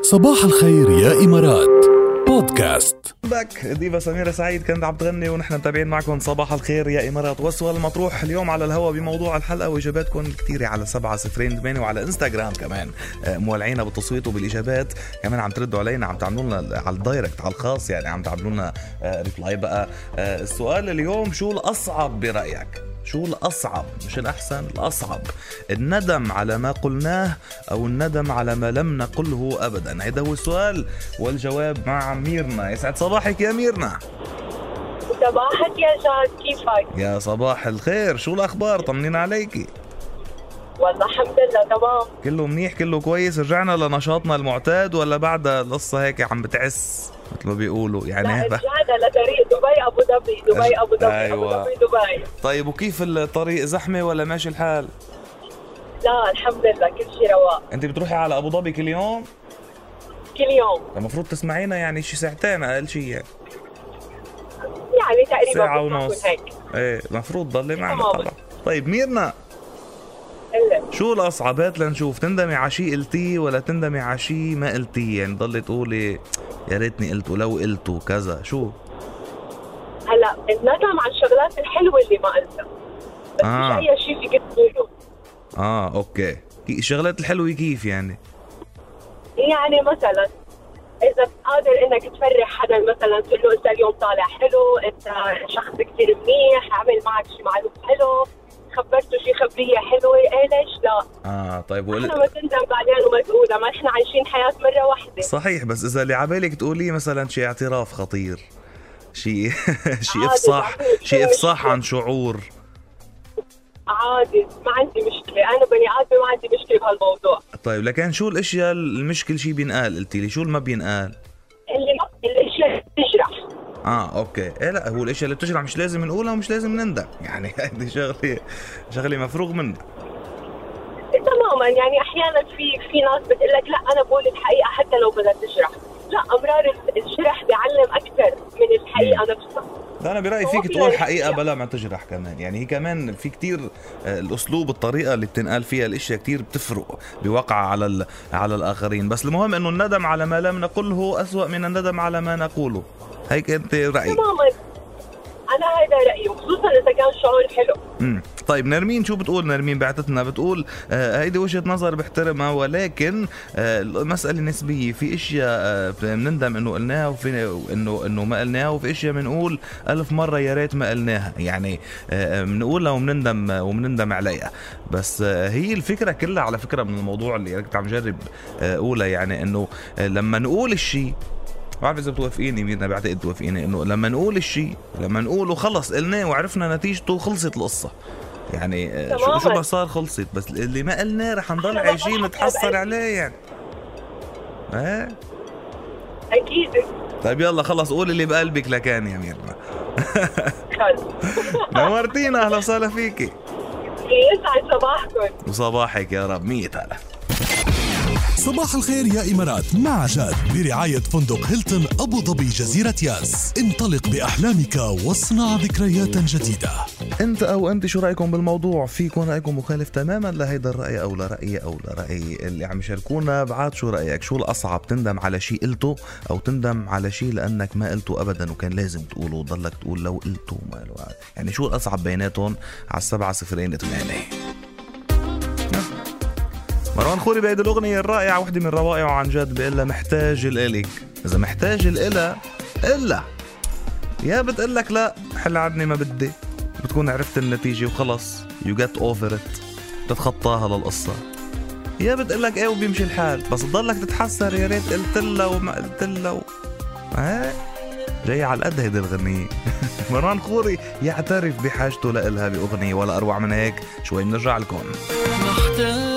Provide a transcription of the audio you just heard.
صباح الخير يا إمارات. بودكاست. back diva سميرة سعيد كانت عم تغني ونحن متابعين معكم. صباح الخير يا إمارات. والسؤال المطروح اليوم على الهواء بموضوع الحلقة وإجاباتكم كثيرة على سبعة صفرين ثمانية وعلى إنستغرام كمان. آه، مولعينا بالتصويت وبالإجابات. كمان عم تردوا علينا عم تعملوا لنا على ال direct على الخاص يعني عم تعملوا لنا reply بقى. آه، السؤال اليوم شو الأصعب برأيك؟ شو الأصعب؟ مش الأحسن الأصعب. الندم على ما قلناه أو الندم على ما لم نقله أبدا. هذا هو السؤال والجواب مع ميرنا. يسعد صباحك يا ميرنا. صباحك يا جاد كيفك؟ يا صباح الخير. شو الأخبار؟ طمنين عليكي والله الحمد لله تمام. كله منيح؟ كله كويس؟ رجعنا لنشاطنا المعتاد ولا بعد القصة هيك عم بتعس مثل ما بيقولوا؟ يعني لا لطريق دبي أبو ظبي دبي أبو ظبي أيوة. ابو ظبي دبي. طيب وكيف الطريق؟ زحمة ولا ماشي الحال؟ لا الحمد لله كل شيء رواق. أنت بتروحي على أبو ظبي كل يوم؟ كل يوم. المفروض تسمعينا يعني شي ساعتين أقل شيء يعني. يعني تقريبا ساعة ونص. هيك. إيه المفروض ضلي معنا. طبعا. طيب ميرنا إلا. شو الأصعب؟ هات لنشوف. تندمي على شيء قلتيه ولا تندمي على شيء ما قلتيه؟ يعني ضلي تقولي يا ريتني قلت ولو قلتوا كذا. شو؟ هلا الندم على الشغلات الحلوة اللي ما قلتها. بس آه. مش أي شيء فيك تقوله آه أوكي. كي- الشغلات الحلوة كيف يعني؟ يعني مثلا إذا قادر إنك تفرح حدا مثلا تقول له أنت اليوم طالع حلو أنت شخص كثير منيح عمل معك شيء معروف حلو خبرته شيء خبرية حلوة إيه ليش لا. آه طيب إحنا وقل... ما تندم بعدين وما تقولها ما إحنا عايشين حياة مرة واحدة. صحيح بس إذا اللي عبالك تقوليه مثلا شيء اعتراف خطير شيء شيء إفصاح شيء إفصاح. عن شعور. عادي ما عندي مشكلة. أنا بني آدمة ما عندي مشكلة بهالموضوع. طيب لكن شو الأشياء اللي مش كل شيء بينقال؟ قلتي لي شو اللي ما بينقال؟ اللي الأشياء اللي بتجرح. آه أوكي. إيه لا هو الأشياء اللي بتجرح مش لازم نقولها ومش لازم نندم. يعني هذه شغله شغلة مفروغ منها. تماما يعني أحيانا في في ناس بتقول لك لا أنا بقول الحقيقة حتى لو بدها تجرح لا أمرار الجرح بيعلم أكثر من الحقيقة نفسها. لا أنا برأيي فيك في تقول حقيقة. بلا ما تجرح كمان. يعني هي كمان في كتير آه، الأسلوب الطريقة اللي بتنقال فيها الإشياء كتير بتفرق بوقع على على الآخرين. بس المهم إنه الندم على ما لم نقله أسوأ من الندم على ما نقوله. هيك أنت رأيك؟ تماما. أنا هذا رأيي وخصوصا إذا كان شعور حلو. امم طيب نرمين شو بتقول؟ نرمين بعتتنا بتقول آه هيدي وجهة نظر بحترمها ولكن آه المسألة نسبية. في إشياء آه بنندم إنه قلناها وفي إنه إنه ما قلناها وفي إشياء بنقول ألف مرة يا ريت ما قلناها. يعني آه بنقولها وبنندم وبنندم عليها. بس آه هي الفكرة كلها على فكرة من الموضوع اللي كنت عم جرب آه أقولها. يعني إنه آه لما نقول الشيء ما بعرف إذا بتوافقيني ميرنا بعتقد توافقيني إنه لما نقول الشيء لما نقوله خلص قلناه وعرفنا نتيجته خلصت القصة. يعني آه، شو. شو ما صار خلصت بس اللي ما قلناه رح نضل عايشين نتحسر. عليه يعني. إيه أكيد. طيب يلا خلص قول اللي بقلبك لكان يا ميرنا. نورتينا أهلا وسهلا فيكي. يسعد صباحكم. وصباحك يا رب مية هلا صباح الخير يا إمارات مع جاد برعاية فندق هيلتون أبو ظبي جزيرة ياس. انطلق بأحلامك واصنع ذكريات جديدة. أنت أو أنت شو رأيكم بالموضوع؟ في يكون رايكم مخالف تماما لهيدا الرأي أو لرايي أو لراي اللي عم يشاركونا. بعد شو رأيك؟ شو الأصعب تندم على شيء قلته أو تندم على شيء لأنك ما قلته ابدا وكان لازم تقوله وضلك تقول لو قلته ما يعني شو الأصعب بيناتهم؟ على السبعة صفرين ثمانية. مروان خوري بهيدي الأغنية الرائعة وحدة من روائعه عن جد بيقول لها محتاج لإلك. إذا محتاج لإلا إلا. يا بتقلك لا حل عني ما بدي. بتكون عرفت النتيجة وخلص. you get over it بتتخطاها للقصة. يا بتقلك إيه وبيمشي الحال. بس تضلك تتحسر يا ريت قلت لها وما قلت لها و... إيه جاي على القد هيدي الغنية. مروان خوري يعترف بحاجته لإلها بأغنية ولا أروع من هيك. شوي بنرجع لكم. محتاج